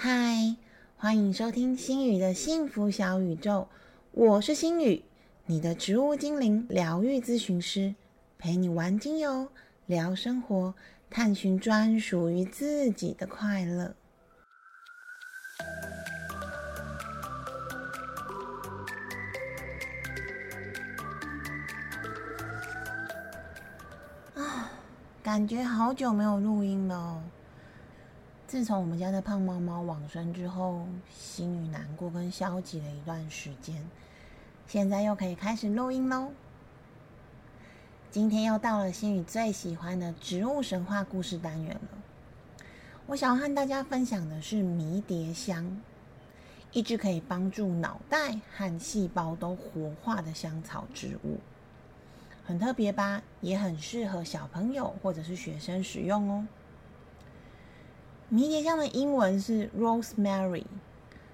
嗨，欢迎收听心宇的幸福小宇宙，我是心宇，你的植物精灵疗愈咨询师，陪你玩精油，聊生活，探寻专属于自己的快乐。啊，感觉好久没有录音了哦。自从我们家的胖猫猫往生之后，心里难过跟消极了一段时间，现在又可以开始录音喽。今天又到了心雨最喜欢的植物神话故事单元了。我想要和大家分享的是迷迭香，一支可以帮助脑袋和细胞都活化的香草植物，很特别吧？也很适合小朋友或者是学生使用哦。迷迭香的英文是 rosemary，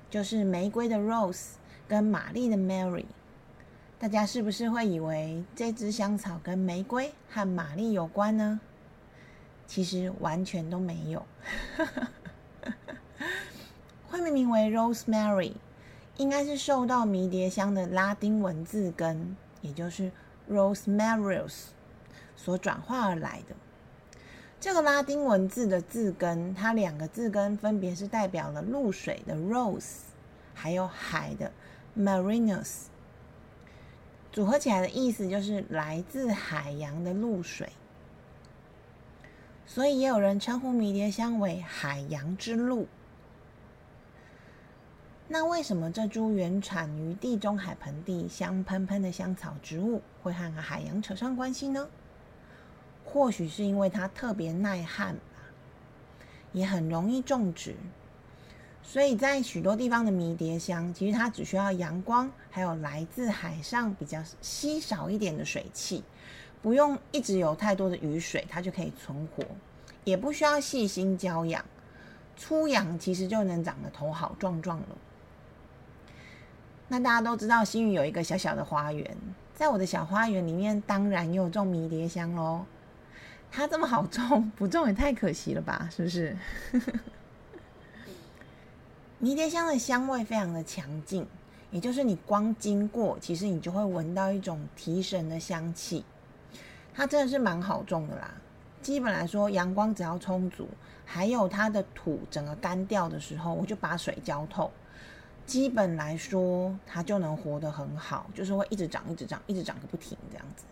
就是玫瑰的 rose 跟玛丽的 Mary。大家是不是会以为这支香草跟玫瑰和玛丽有关呢？其实完全都没有。会命名为 rosemary，应该是受到迷迭香的拉丁文字根，也就是 rosemarius 所转化而来的。这个拉丁文字的字根，它两个字根分别是代表了露水的 rose，还有海的 marinus，组合起来的意思就是来自海洋的露水。所以也有人称呼迷迭香为海洋之露。那为什么这株原产于地中海盆地、香喷喷的香草植物会和海洋扯上关系呢？或许是因为它特别耐旱吧，也很容易种植，所以在许多地方的迷迭香，其实它只需要阳光，还有来自海上比较稀少一点的水汽，不用一直有太多的雨水，它就可以存活，也不需要细心浇养，粗养其实就能长得头好壮壮了。那大家都知道，新宇有一个小小的花园，在我的小花园里面，当然也有种迷迭香喽。它这么好种，不种也太可惜了吧？是不是？迷迭香的香味非常的强劲，也就是你光经过，其实你就会闻到一种提神的香气。它真的是蛮好种的啦。基本来说，阳光只要充足，还有它的土整个干掉的时候，我就把水浇透。基本来说，它就能活得很好，就是会一直长，一直长，一直长个不停这样子。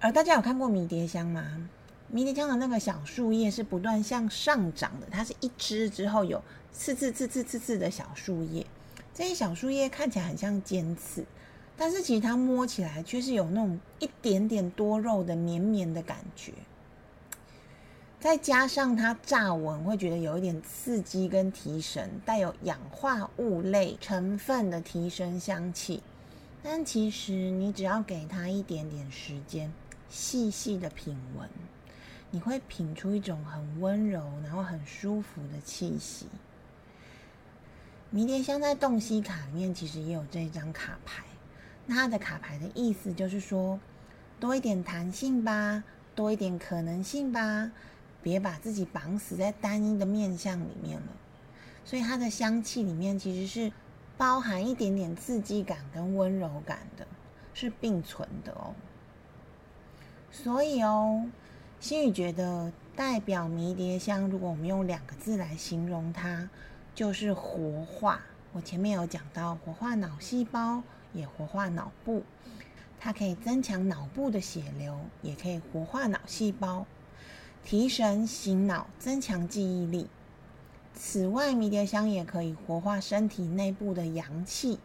而大家有看过迷迭香吗？迷迭香的那个小树叶是不断向上长的，它是一枝之后有刺刺刺刺刺刺的小树叶，这些小树叶看起来很像尖刺，但是其实它摸起来却是有那种一点点多肉的绵绵的感觉，再加上它乍闻会觉得有一点刺激跟提神，带有氧化物类成分的提神香气，但其实你只要给它一点点时间。细细的品闻，你会品出一种很温柔，然后很舒服的气息。迷迭香在洞悉卡里面其实也有这一张卡牌，那它的卡牌的意思就是说，多一点弹性吧，多一点可能性吧，别把自己绑死在单一的面相里面了。所以它的香气里面其实是包含一点点刺激感跟温柔感的，是并存的哦。所以哦，心宇觉得代表迷迭香，如果我们用两个字来形容它，就是活化。我前面有讲到，活化脑细胞，也活化脑部。它可以增强脑部的血流，也可以活化脑细胞，提神醒脑，增强记忆力。此外，迷迭香也可以活化身体内部的阳气，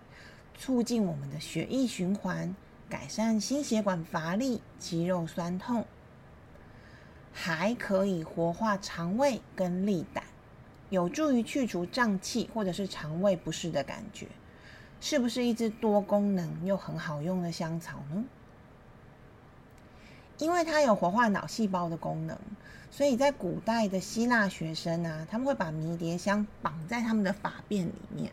促进我们的血液循环。改善心血管乏力、肌肉酸痛，还可以活化肠胃跟利胆，有助于去除胀气或者是肠胃不适的感觉。是不是一支多功能又很好用的香草呢？因为它有活化脑细胞的功能，所以在古代的希腊学生啊，他们会把迷迭香绑在他们的发辫里面，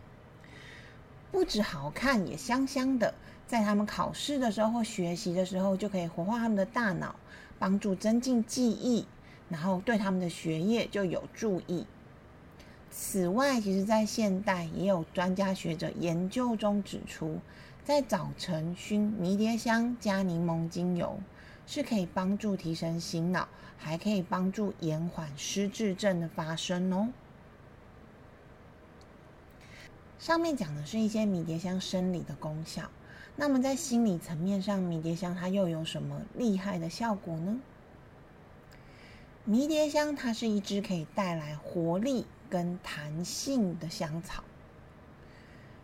不止好看，也香香的。在他们考试的时候或学习的时候，就可以活化他们的大脑，帮助增进记忆，然后对他们的学业就有注意。此外，其实在现代也有专家学者研究中指出，在早晨熏迷迭香加柠檬精油，是可以帮助提神醒脑，还可以帮助延缓失智症的发生哦。上面讲的是一些迷迭香生理的功效，那么在心理层面上，迷迭香它又有什么厉害的效果呢？迷迭香它是一支可以带来活力跟弹性的香草，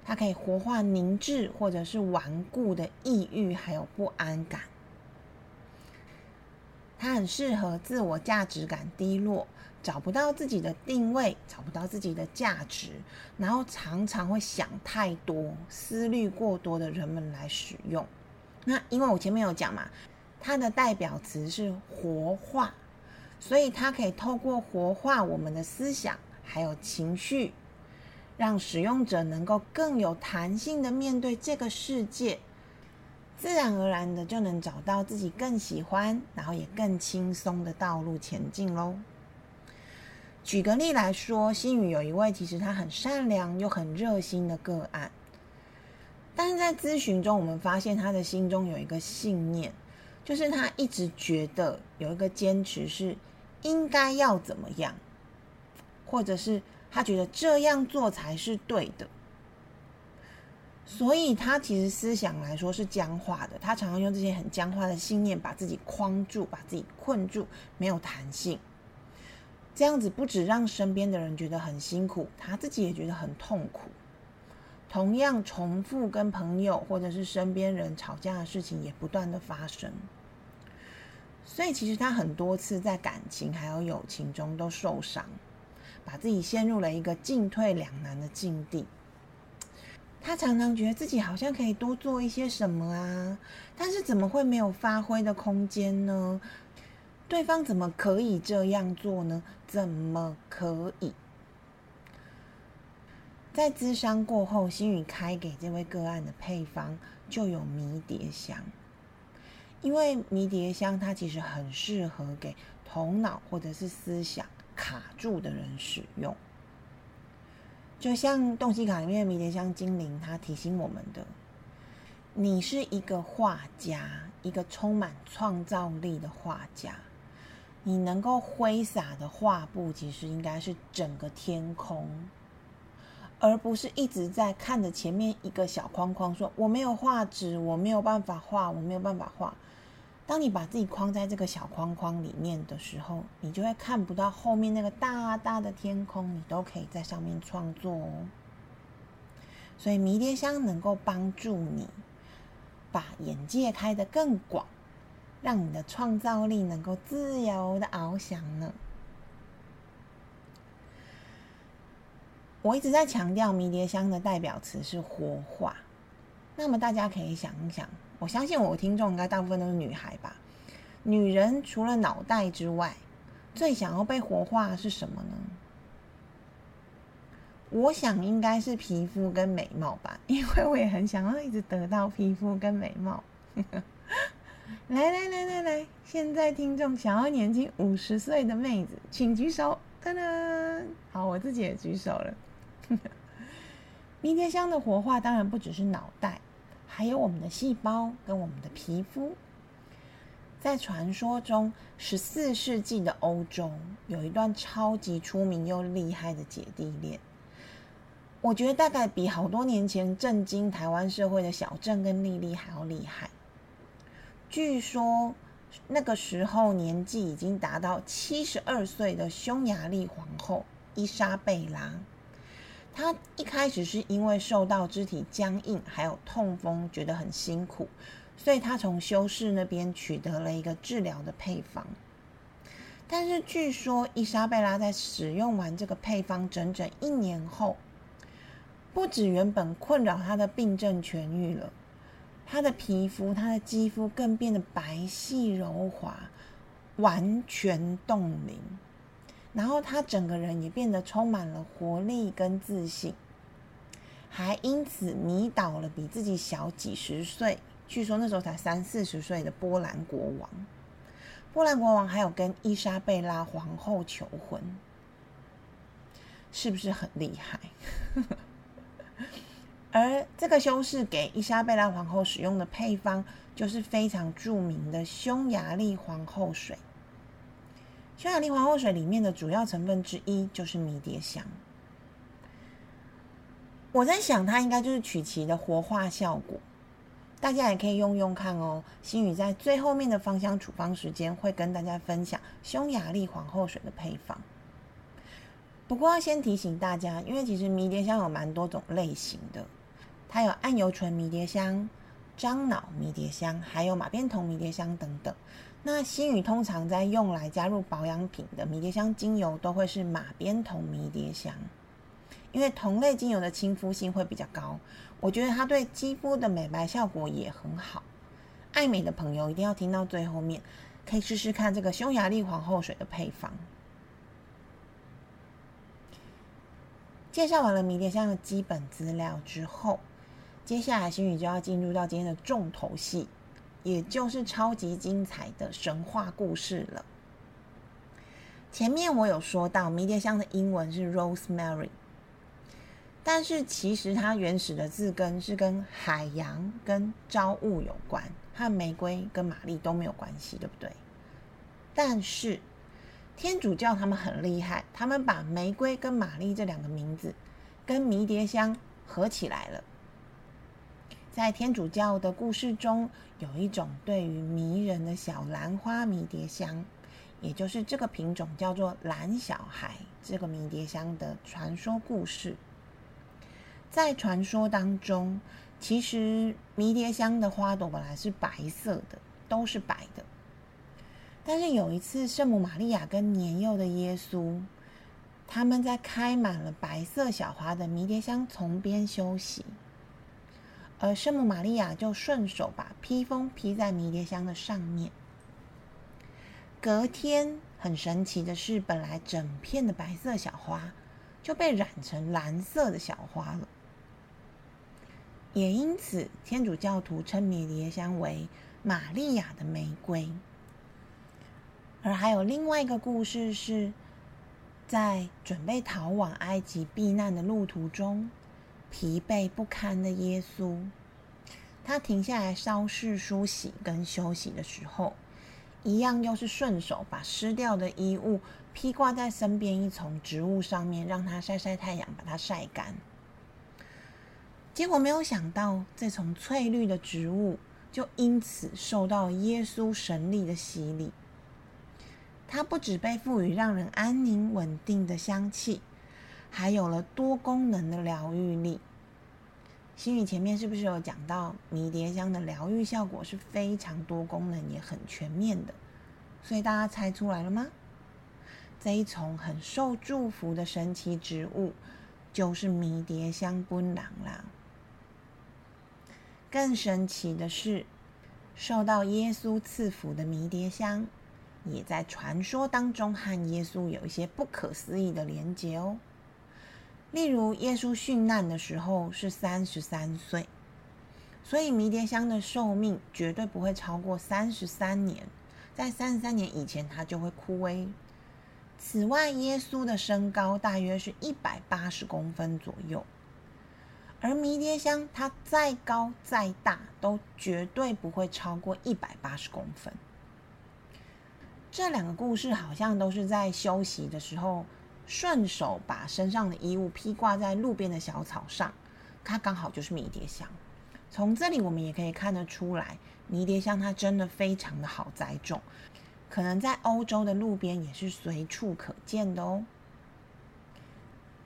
它可以活化凝滞或者是顽固的抑郁还有不安感，它很适合自我价值感低落。找不到自己的定位，找不到自己的价值，然后常常会想太多、思虑过多的人们来使用。那因为我前面有讲嘛，它的代表词是活化，所以它可以透过活化我们的思想还有情绪，让使用者能够更有弹性的面对这个世界，自然而然的就能找到自己更喜欢，然后也更轻松的道路前进喽。举个例来说，新宇有一位其实他很善良又很热心的个案，但是在咨询中，我们发现他的心中有一个信念，就是他一直觉得有一个坚持是应该要怎么样，或者是他觉得这样做才是对的，所以他其实思想来说是僵化的，他常常用这些很僵化的信念把自己框住，把自己困住，没有弹性。这样子不止让身边的人觉得很辛苦，他自己也觉得很痛苦。同样，重复跟朋友或者是身边人吵架的事情也不断的发生。所以，其实他很多次在感情还有友情中都受伤，把自己陷入了一个进退两难的境地。他常常觉得自己好像可以多做一些什么啊，但是怎么会没有发挥的空间呢？对方怎么可以这样做呢？怎么可以？在咨商过后，心宇开给这位个案的配方就有迷迭香，因为迷迭香它其实很适合给头脑或者是思想卡住的人使用。就像洞悉卡里面的迷迭香精灵，它提醒我们的：你是一个画家，一个充满创造力的画家。你能够挥洒的画布，其实应该是整个天空，而不是一直在看着前面一个小框框，说我没有画纸，我没有办法画，我没有办法画。当你把自己框在这个小框框里面的时候，你就会看不到后面那个大大的天空，你都可以在上面创作哦。所以迷迭香能够帮助你把眼界开得更广。让你的创造力能够自由的翱翔呢。我一直在强调迷迭香的代表词是活化，那么大家可以想一想，我相信我听众应该大部分都是女孩吧？女人除了脑袋之外，最想要被活化是什么呢？我想应该是皮肤跟美貌吧，因为我也很想要一直得到皮肤跟美貌。来来来来来，现在听众想要年轻五十岁的妹子，请举手。噔噔，好，我自己也举手了。迷迭香的活化当然不只是脑袋，还有我们的细胞跟我们的皮肤。在传说中，十四世纪的欧洲有一段超级出名又厉害的姐弟恋，我觉得大概比好多年前震惊台湾社会的小郑跟丽丽还要厉害。据说那个时候年纪已经达到七十二岁的匈牙利皇后伊莎贝拉，她一开始是因为受到肢体僵硬还有痛风，觉得很辛苦，所以她从修士那边取得了一个治疗的配方。但是据说伊莎贝拉在使用完这个配方整整一年后，不止原本困扰她的病症痊愈了。她的皮肤，她的肌肤更变得白皙柔滑，完全冻龄。然后她整个人也变得充满了活力跟自信，还因此迷倒了比自己小几十岁，据说那时候才三四十岁的波兰国王。波兰国王还有跟伊莎贝拉皇后求婚。是不是很厉害？而这个修士给伊莎贝拉皇后使用的配方，就是非常著名的匈牙利皇后水。匈牙利皇后水里面的主要成分之一就是迷迭香。我在想，它应该就是曲奇的活化效果。大家也可以用用看哦。心宇在最后面的芳香处方时间会跟大家分享匈牙利皇后水的配方。不过要先提醒大家，因为其实迷迭香有蛮多种类型的，还有桉油醇迷迭香、樟脑迷迭香，还有马鞭酮迷迭香等等。那心宇通常在用来加入保养品的迷迭香精油，都会是马鞭酮迷迭香，因为同类精油的亲肤性会比较高。我觉得它对肌肤的美白效果也很好。爱美的朋友一定要听到最后面，可以试试看这个匈牙利皇后水的配方。介绍完了迷迭香的基本资料之后，接下来星宇就要进入到今天的重头戏，也就是超级精彩的神话故事了。前面我有说到，迷迭香的英文是 rosemary。但是其实它原始的字根是跟海洋、跟朝雾有关，和玫瑰跟玛丽都没有关系，对不对？但是天主教他们很厉害，他们把玫瑰跟玛丽这两个名字跟迷迭香合起来了。在天主教的故事中，有一种对于迷人的小兰花迷迭香，也就是这个品种叫做蓝小孩这个迷迭香的传说故事。在传说当中，其实迷迭香的花朵本来是白色的，都是白的。但是有一次，圣母玛利亚跟年幼的耶稣，他们在开满了白色小花的迷迭香丛边休息，而圣母玛利亚就顺手把披风披在迷迭香的上面。隔天，很神奇的是，本来整片的白色小花就被染成蓝色的小花了。也因此，天主教徒称迷迭香为玛利亚的玫瑰。而还有另外一个故事，是在准备逃往埃及避难的路途中，疲惫不堪的耶稣，他停下来稍事梳洗跟休息的时候，一样又是顺手把湿掉的衣物披挂在身边一丛植物上面，让它晒晒太阳，把它晒干。结果没有想到，这丛翠绿的植物就因此受到耶稣神力的洗礼。它不只被赋予让人安宁稳定的香气，还有了多功能的疗愈力。心语前面是不是有讲到，迷迭香的疗愈效果是非常多功能也很全面的？所以大家猜出来了吗？这一丛很受祝福的神奇植物，就是迷迭香槟榔啦。更神奇的是，受到耶稣赐福的迷迭香，也在传说当中和耶稣有一些不可思议的连结哦。例如，耶稣殉难的时候是三十三岁，所以迷迭香的寿命绝对不会超过三十三年，在三十三年以前它就会枯萎。此外，耶稣的身高大约是一百八十公分左右。而迷迭香，它再高再大，都绝对不会超过一百八十公分。这两个故事好像都是在休息的时候，顺手把身上的衣物披挂在路边的小草上，它刚好就是迷迭香。从这里我们也可以看得出来，迷迭香它真的非常的好栽种，可能在欧洲的路边也是随处可见的哦。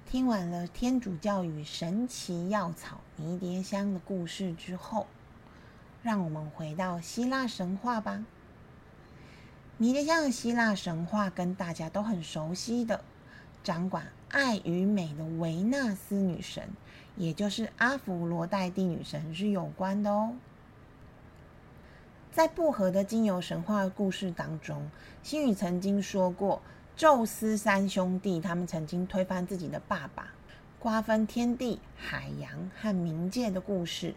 听完了天主教与神奇药草迷迭香的故事之后，让我们回到希腊神话吧。迷迭香的希腊神话跟大家都很熟悉的，掌管爱与美的维纳斯女神，也就是阿芙罗黛蒂女神是有关的哦。在薄荷的精油神话故事当中，星宇曾经说过。宙斯三兄弟，他们曾经推翻自己的爸爸，瓜分天地、海洋和冥界的故事。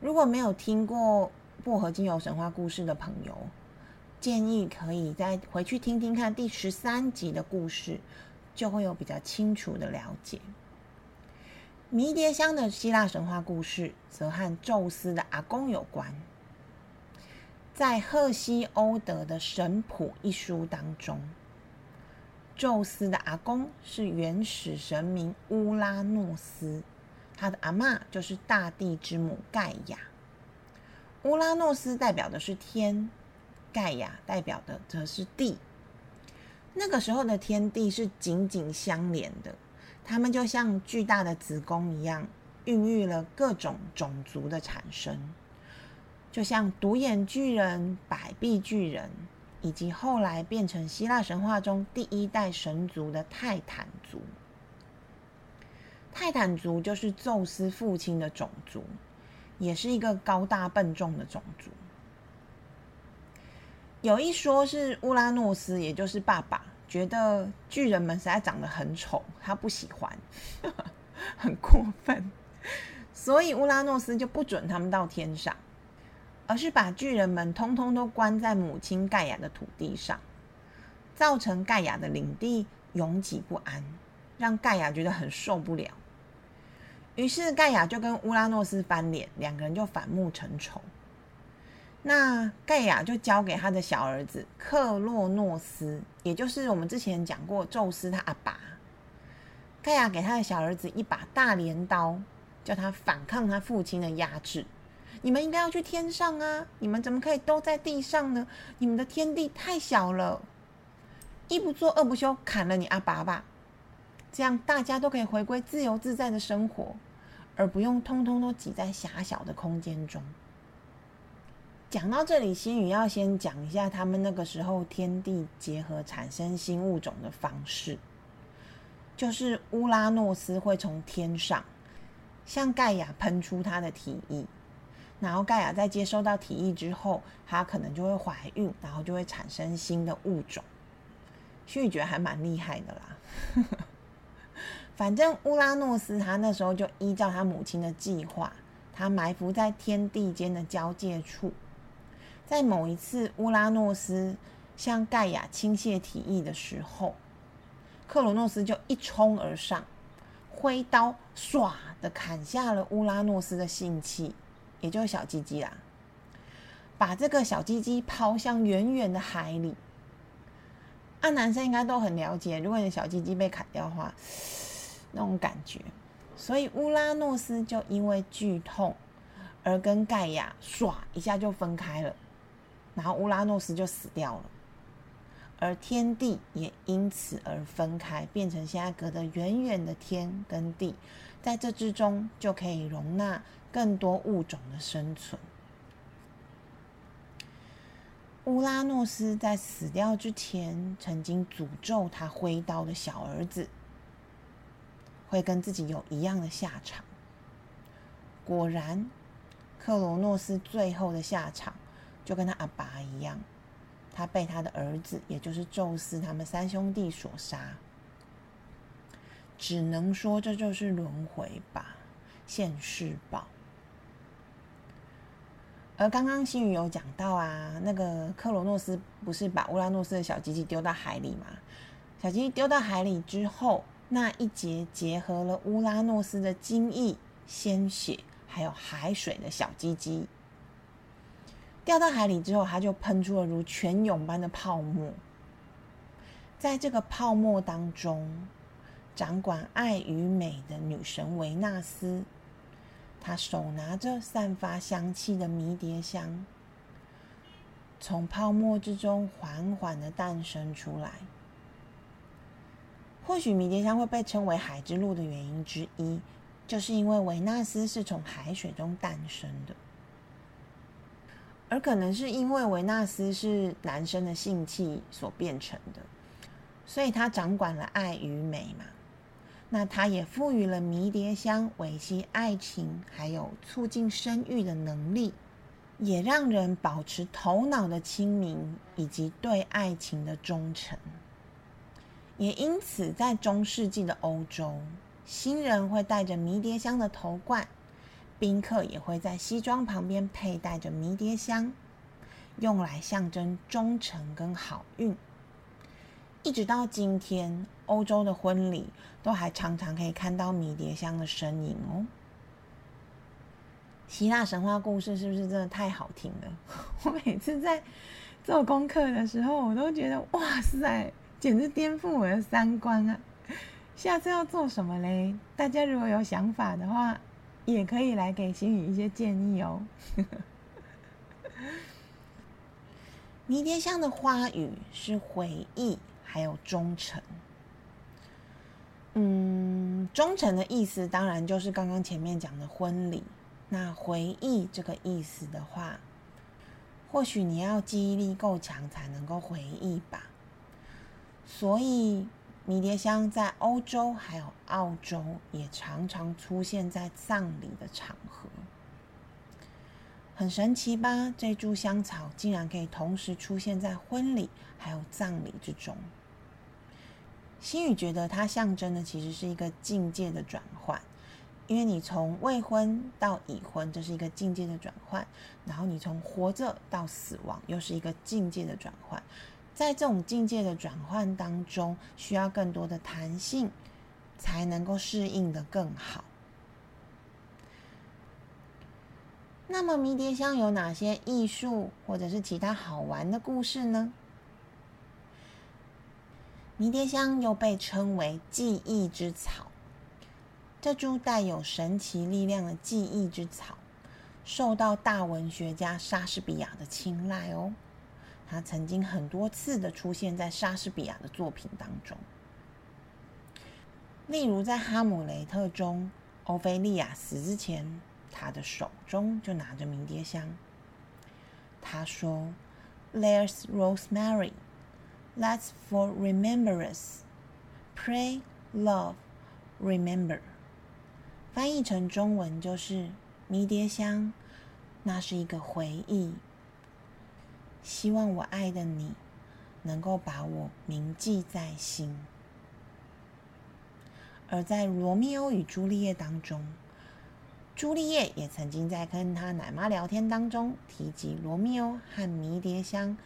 如果没有听过薄荷精油神话故事的朋友，建议可以再回去听听看第十三集的故事《就会有比较清楚的了解。迷迭香的希腊神话故事则和宙斯的阿公有关。在赫西欧德的《神谱》一书当中，宙斯的阿公是原始神明乌拉诺斯，他的阿妈就是大地之母盖亚。乌拉诺斯代表的是天，盖亚代表的则是地。那个时候的天地是紧紧相连的，他们就像巨大的子宫一样，孕育了各种种族的产生。就像独眼巨人、百臂巨人，以及后来变成希腊神话中第一代神族的泰坦族。泰坦族就是宙斯父亲的种族，也是一个高大笨重的种族。有一说是乌拉诺斯，也就是爸爸，觉得巨人们实在长得很丑，他不喜欢，很过分，所以乌拉诺斯就不准他们到天上。而是把巨人们通通都关在母亲盖亚的土地上，造成盖亚的领地拥挤不安，让盖亚觉得很受不了。于是盖亚就跟乌拉诺斯翻脸，两个人就反目成仇。那盖亚就交给他的小儿子克洛诺斯，也就是我们之前讲过宙斯他阿爸。盖亚给他的小儿子一把大镰刀，叫他反抗他父亲的压制。你们应该要去天上啊！你们怎么可以都在地上呢？你们的天地太小了，一不做二不休，砍了你阿爸吧！这样大家都可以回归自由自在的生活，而不用通通都挤在狭小的空间中。讲到这里，心宇要先讲一下他们那个时候天地结合产生新物种的方式，就是乌拉诺斯会从天上向盖亚喷出他的体液。然后盖亚在接收到体液之后，他可能就会怀孕，然后就会产生新的物种。所以觉得还蛮厉害的啦。反正乌拉诺斯他那时候就依照他母亲的计划，他埋伏在天地间的交界处，在某一次乌拉诺斯向盖亚倾泻体液的时候，克罗诺斯就一冲而上，挥刀唰的砍下了乌拉诺斯的性器。也就是小鸡鸡啦，把这个小鸡鸡抛向远远的海里。啊，男生应该都很了解，如果你的小鸡鸡被砍掉的话，那种感觉。所以乌拉诺斯就因为剧痛而跟盖亚唰一下就分开了，然后乌拉诺斯就死掉了，而天地也因此而分开，变成现在隔得远远的天跟地，在这之中就可以容纳。更多物种的生存。乌拉诺斯在死掉之前，曾经诅咒他挥刀的小儿子会跟自己有一样的下场。果然，克罗诺斯最后的下场就跟他阿爸一样，他被他的儿子，也就是宙斯他们三兄弟所杀。只能说这就是轮回吧，现世报。而刚刚新宇有讲到啊，那个克罗诺斯不是把乌拉诺斯的小鸡鸡丢到海里吗？小鸡鸡丢到海里之后，那一节结合了乌拉诺斯的精液、鲜血还有海水的小鸡鸡，掉到海里之后，它就喷出了如泉涌般的泡沫。在这个泡沫当中，掌管爱与美的女神维纳斯。她手拿着散发香气的迷迭香，从泡沫之中缓缓的诞生出来。或许迷迭香会被称为“海之路”的原因之一，就是因为维纳斯是从海水中诞生的，而可能是因为维纳斯是男生的性器所变成的，所以他掌管了爱与美嘛。那他也赋予了迷迭香维系爱情，还有促进生育的能力，也让人保持头脑的清明以及对爱情的忠诚。也因此，在中世纪的欧洲，新人会带着迷迭香的头冠，宾客也会在西装旁边佩戴着迷迭香，用来象征忠诚跟好运。一直到今天，欧洲的婚礼都还常常可以看到迷迭香的身影哦。希腊神话故事是不是真的太好听了？我每次在做功课的时候，我都觉得哇塞，简直颠覆我的三观啊！下次要做什么嘞？大家如果有想法的话，也可以来给心宇一些建议哦。迷迭香的花语是回忆，还有忠诚。嗯，忠诚的意思当然就是刚刚前面讲的婚礼。那回忆这个意思的话，或许你要记忆力够强才能够回忆吧。所以迷迭香在欧洲还有澳洲也常常出现在葬礼的场合，很神奇吧？这株香草竟然可以同时出现在婚礼还有葬礼之中。心宇觉得它象征的其实是一个境界的转换。因为你从未婚到已婚，这是一个境界的转换；然后你从活着到死亡，又是一个境界的转换。在这种境界的转换当中，需要更多的弹性，才能够适应的更好。那么，迷迭香有哪些艺术或者是其他好玩的故事呢？迷迭香又被称为记忆之草。这株带有神奇力量的记忆之草，受到大文学家莎士比亚的青睐哦。他曾经很多次的出现在莎士比亚的作品当中，例如在《哈姆雷特》中，欧菲利亚死之前，他的手中就拿着迷迭香。他说：“There's rosemary, that's for remembrance. Pray, love, remember.” 翻译成中文就是迷迭香，那是一个回忆。希望我爱的你能够把我铭记在心。而在《罗密欧与朱丽叶》当中，朱丽叶也曾经在跟她奶妈聊天当中提及罗密欧和迷迭香，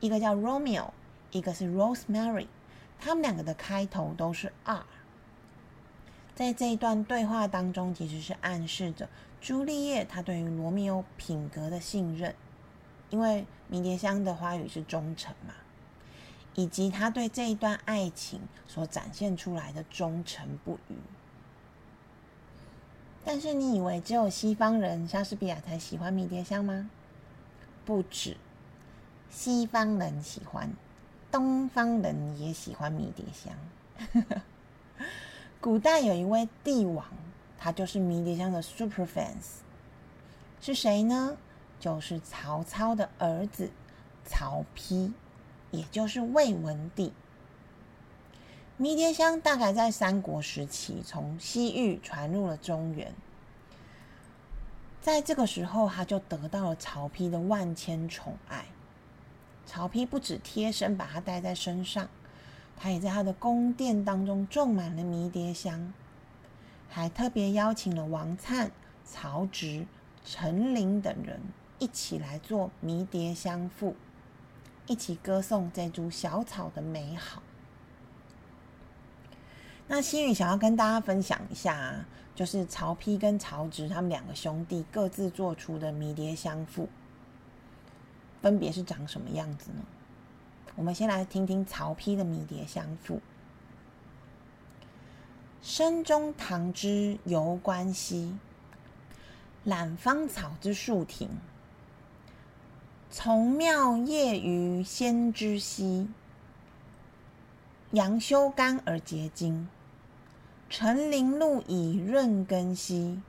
一个叫 Romeo，一个是 Rosemary，他们两个的开头都是 R。在这一段对话当中，其实是暗示着朱丽叶她对于罗密欧品格的信任，因为迷迭香的花语是忠诚嘛，以及他对这一段爱情所展现出来的忠诚不渝。但是你以为只有西方人莎士比亚才喜欢迷迭香吗？不止，西方人喜欢，东方人也喜欢迷迭香。古代有一位帝王，他就是迷迭香的 super fans，是谁呢？就是曹操的儿子曹丕，也就是魏文帝。迷迭香大概在三国时期从西域传入了中原，在这个时候，他就得到了曹丕的万千宠爱。曹丕不止贴身把他带在身上。他也在他的宫殿当中种满了迷迭香，还特别邀请了王粲、曹植、陈琳等人一起来做迷迭香赋，一起歌颂这株小草的美好。那心雨想要跟大家分享一下，就是曹丕跟曹植他们两个兄弟各自做出的迷迭香赋，分别是长什么样子呢？我们先来听听曹丕的《迷迭香赋》：深中堂之游关西，览芳草之树庭。从庙夜于先知兮，杨修干而结晶。陈林露以润根兮，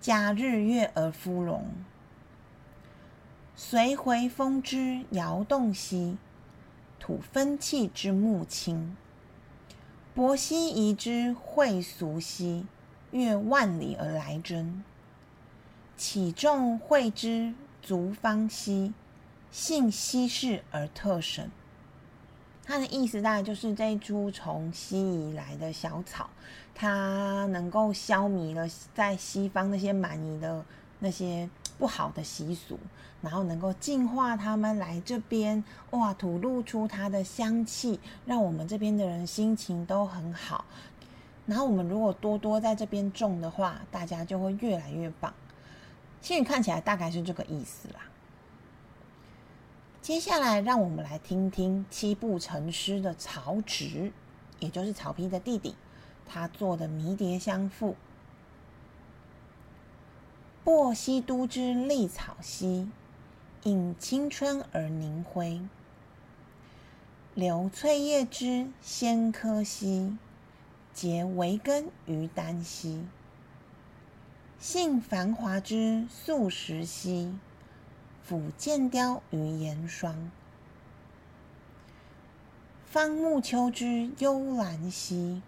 加日月而肤容。随回风之摇动兮。土分气之木清，伯兮夷之会俗兮，越万里而来争。岂众会之足方兮，信稀世而特神。它的意思大概就是这一株从西夷来的小草，它能够消弭了在西方那些蛮夷的那些不好的习俗，然后能够净化他们来这边，哇，吐露出它的香气，让我们这边的人心情都很好。然后我们如果多多在这边种的话，大家就会越来越棒。心语看起来大概是这个意思啦。接下来，让我们来听听七步成诗的曹植，也就是曹丕的弟弟，他做的迷迭香赋。薄西都之丽草兮，映青春而凝辉；流翠叶之仙科兮，结维根于丹兮。幸繁华之素食兮，抚剑雕于岩霜。芳木秋之幽兰兮，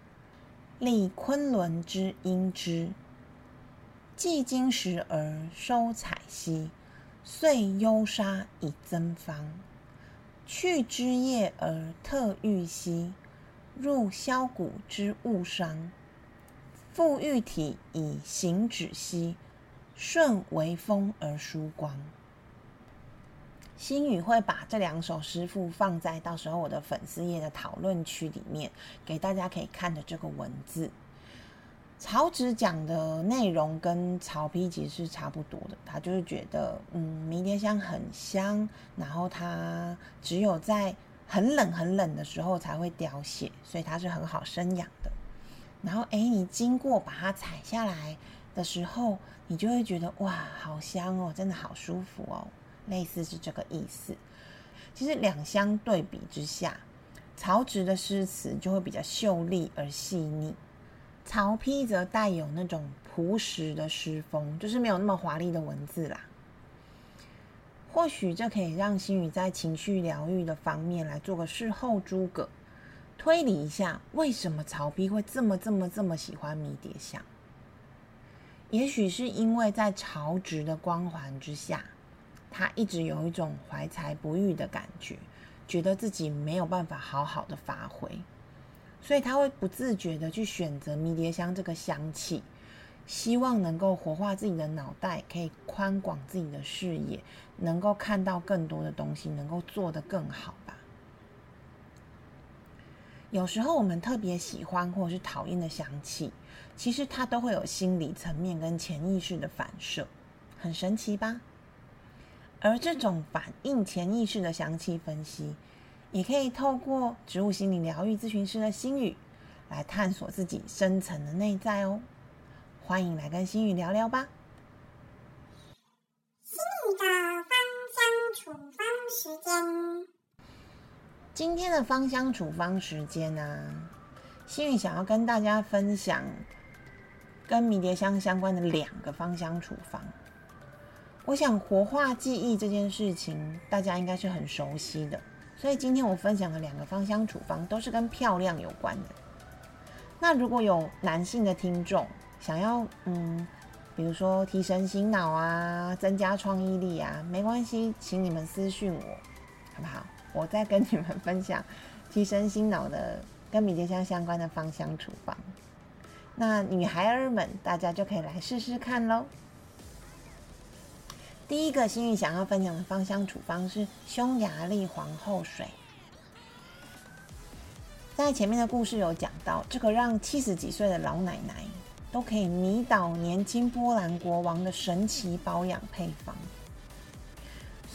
立昆仑之阴芝。既金石而收采兮，遂幽沙以增芳。去枝叶而特玉兮，入销骨之物伤。复玉体以行止兮，顺为风而疏光。心语会把这两首诗赋放在到时候我的粉丝页的讨论区里面，给大家可以看的这个文字。曹植讲的内容跟曹丕其实是差不多的，他就是觉得，嗯，迷迭香很香，然后它只有在很冷很冷的时候才会凋谢，所以它是很好生养的。然后，哎，你经过把它采下来的时候，你就会觉得，哇，好香哦，真的好舒服哦，类似是这个意思。其实两相对比之下，曹植的诗词就会比较秀丽而细腻。曹丕则带有那种朴实的诗风，就是没有那么华丽的文字啦。或许这可以让心宇在情绪疗愈的方面来做个事后诸葛，推理一下为什么曹丕会这么这么这么喜欢迷迭香。也许是因为在曹植的光环之下，他一直有一种怀才不遇的感觉，觉得自己没有办法好好的发挥。所以他会不自觉的去选择迷迭香这个香气，希望能够活化自己的脑袋，可以宽广自己的视野，能够看到更多的东西，能够做得更好吧。有时候我们特别喜欢或者是讨厌的香气，其实它都会有心理层面跟潜意识的反射，很神奇吧？而这种反映潜意识的详细分析。也可以透过植物心理疗愈咨询师的心语来探索自己深层的内在哦。欢迎来跟心语聊聊吧。心语的芳香处方时间，今天的芳香处方时间呢，心语想要跟大家分享跟迷迭香相关的两个芳香处方。我想活化记忆这件事情，大家应该是很熟悉的。所以今天我分享的两个芳香处方都是跟漂亮有关的。那如果有男性的听众想要，嗯，比如说提神醒脑啊，增加创意力啊，没关系，请你们私讯我，好不好？我再跟你们分享提神醒脑的跟迷迭香相关的芳香处方。那女孩儿们，大家就可以来试试看喽。第一个心语想要分享的芳香处方是匈牙利皇后水。在前面的故事有讲到，这个让七十几岁的老奶奶都可以迷倒年轻波兰国王的神奇保养配方。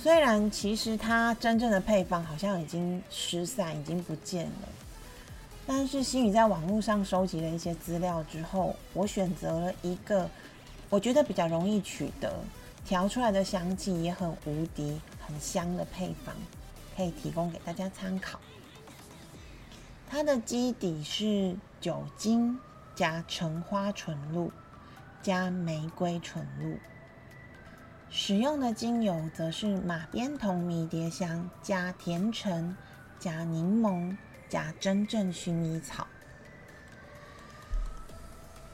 虽然其实它真正的配方好像已经失散，已经不见了，但是心语在网络上收集了一些资料之后，我选择了一个我觉得比较容易取得。调出来的香气也很无敌，很香的配方，可以提供给大家参考。它的基底是酒精加橙花醇露加玫瑰醇露，使用的精油则是马鞭酮迷迭香加甜橙加柠檬加真正薰衣草。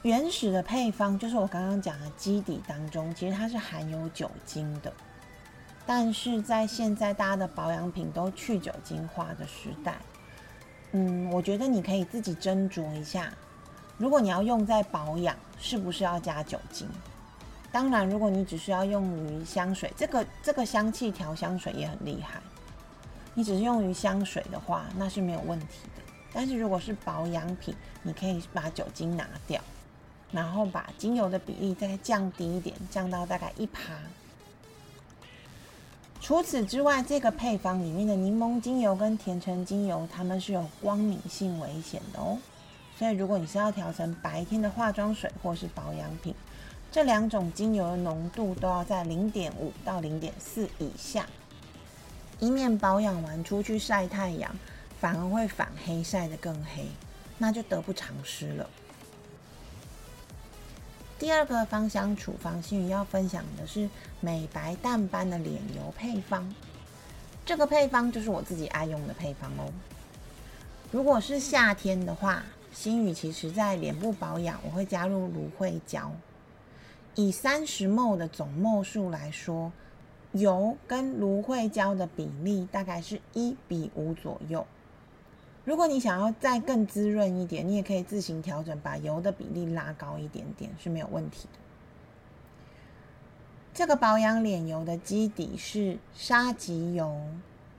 原始的配方就是我刚刚讲的基底当中，其实它是含有酒精的。但是在现在大家的保养品都去酒精化的时代，嗯，我觉得你可以自己斟酌一下，如果你要用在保养，是不是要加酒精？当然，如果你只是要用于香水，这个这个香气调香水也很厉害。你只是用于香水的话，那是没有问题的。但是如果是保养品，你可以把酒精拿掉，然后把精油的比例再降低一点，降到大概一趴。除此之外，这个配方里面的柠檬精油跟甜橙精油，它们是有光敏性危险的哦。所以如果你是要调成白天的化妆水或是保养品，这两种精油的浓度都要在零点五到零点四以下，以免保养完出去晒太阳，反而会反黑晒得更黑，那就得不偿失了。第二个芳香处方，心宇要分享的是美白淡斑的脸油配方。这个配方就是我自己爱用的配方哦。如果是夏天的话，心宇其实在脸部保养，我会加入芦荟胶。以三十 ml 的总 ml 数来说，油跟芦荟胶的比例大概是一比五左右。如果你想要再更滋润一点，你也可以自行调整，把油的比例拉高一点点是没有问题的。这个保养脸油的基底是沙棘油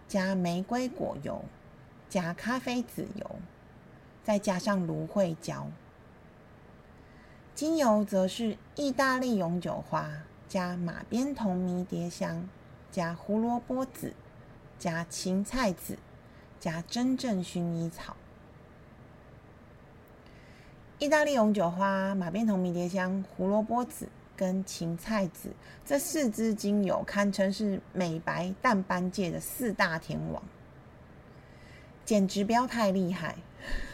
加玫瑰果油加咖啡籽油，再加上芦荟胶。精油则是意大利永久花加马鞭酮迷迭香加胡萝卜籽加芹菜籽加真正薰衣草。意大利永久花、马鞭酮迷迭香、胡萝卜籽跟芹菜籽这四支精油堪称是美白淡斑界的四大天王，简直不要太厉害。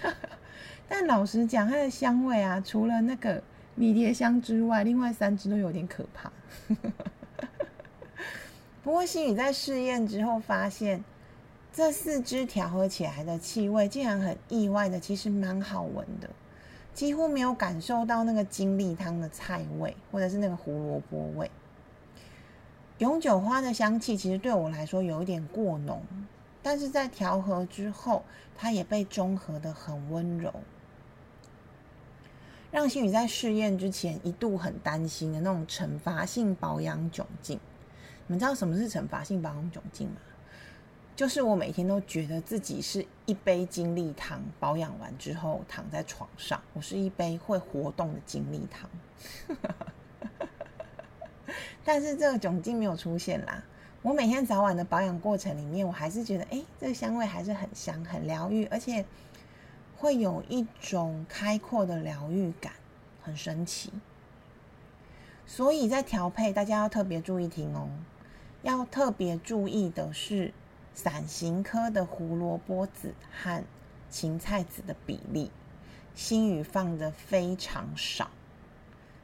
但老实讲，它的香味啊，除了那个。迷迭香之外，另外三支都有点可怕。不过心宇在试验之后发现，这四支调和起来的气味竟然很意外的，其实蛮好闻的，几乎没有感受到那个金栗汤的菜味，或者是那个胡萝卜味。永久花的香气其实对我来说有一点过浓，但是在调和之后，它也被中和的很温柔。让心宇在试验之前一度很担心的那种惩罚性保养窘境，你们知道什么是惩罚性保养窘境吗？就是我每天都觉得自己是一杯精力汤，保养完之后躺在床上，我是一杯会活动的精力汤。但是这个窘境没有出现啦。我每天早晚的保养过程里面，我还是觉得，哎，这个香味还是很香，很疗愈，而且。会有一种开阔的疗愈感，很神奇。所以在调配，大家要特别注意听哦。要特别注意的是，伞形科的胡萝卜籽和芹菜籽的比例，新宇放的非常少。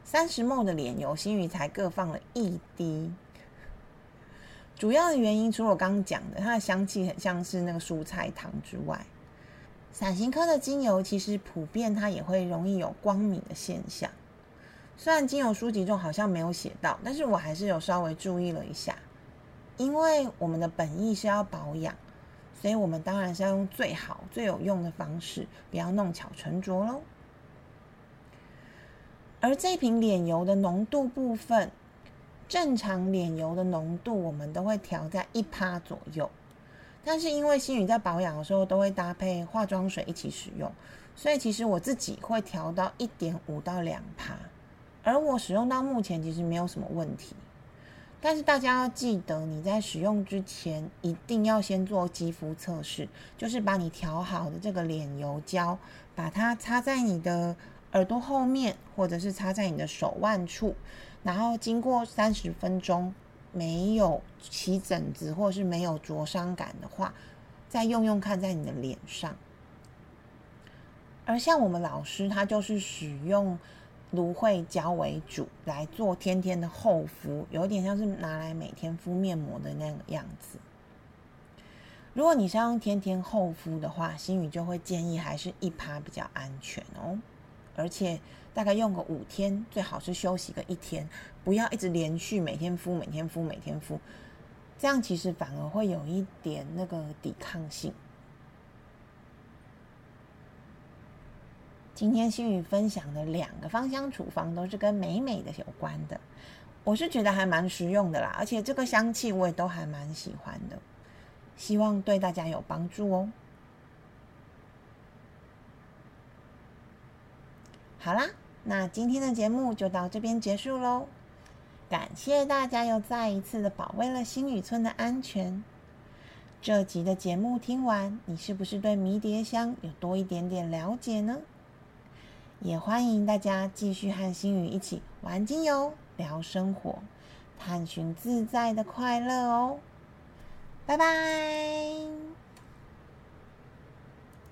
三十沫的脸油，新宇才各放了一滴。主要的原因，除了我刚刚讲的，它的香气很像是那个蔬菜汤之外。伞形科的精油其实普遍它也会容易有光敏的现象，虽然精油书籍中好像没有写到，但是我还是有稍微注意了一下，因为我们的本意是要保养，所以我们当然是要用最好最有用的方式，不要弄巧成拙喽。而这瓶脸油的浓度部分，正常脸油的浓度我们都会调在一趴左右。但是因为心宇在保养的时候都会搭配化妆水一起使用，所以其实我自己会调到一点五到两帕，而我使用到目前其实没有什么问题。但是大家要记得，你在使用之前一定要先做肌肤测试，就是把你调好的这个脸油胶，把它擦在你的耳朵后面，或者是擦在你的手腕处，然后经过三十分钟。没有起疹子或是没有灼伤感的话，再用用看在你的脸上。而像我们老师，他就是使用芦荟胶为主来做天天的厚敷，有点像是拿来每天敷面膜的那个样子。如果你是要用天天厚敷的话，心宇就会建议还是一趴比较安全哦，而且。大概用个五天，最好是休息个一天，不要一直连续每天敷、每天敷、每天敷，这样其实反而会有一点那个抵抗性。今天心宇分享的两个芳香处方都是跟美美的有关的，我是觉得还蛮实用的啦，而且这个香气我也都还蛮喜欢的，希望对大家有帮助哦。好啦，那今天的节目就到这边结束喽。感谢大家又再一次的保卫了星宇村的安全。这集的节目听完，你是不是对迷迭香有多一点点了解呢？也欢迎大家继续和星宇一起玩精油、聊生活，探寻自在的快乐哦。拜拜。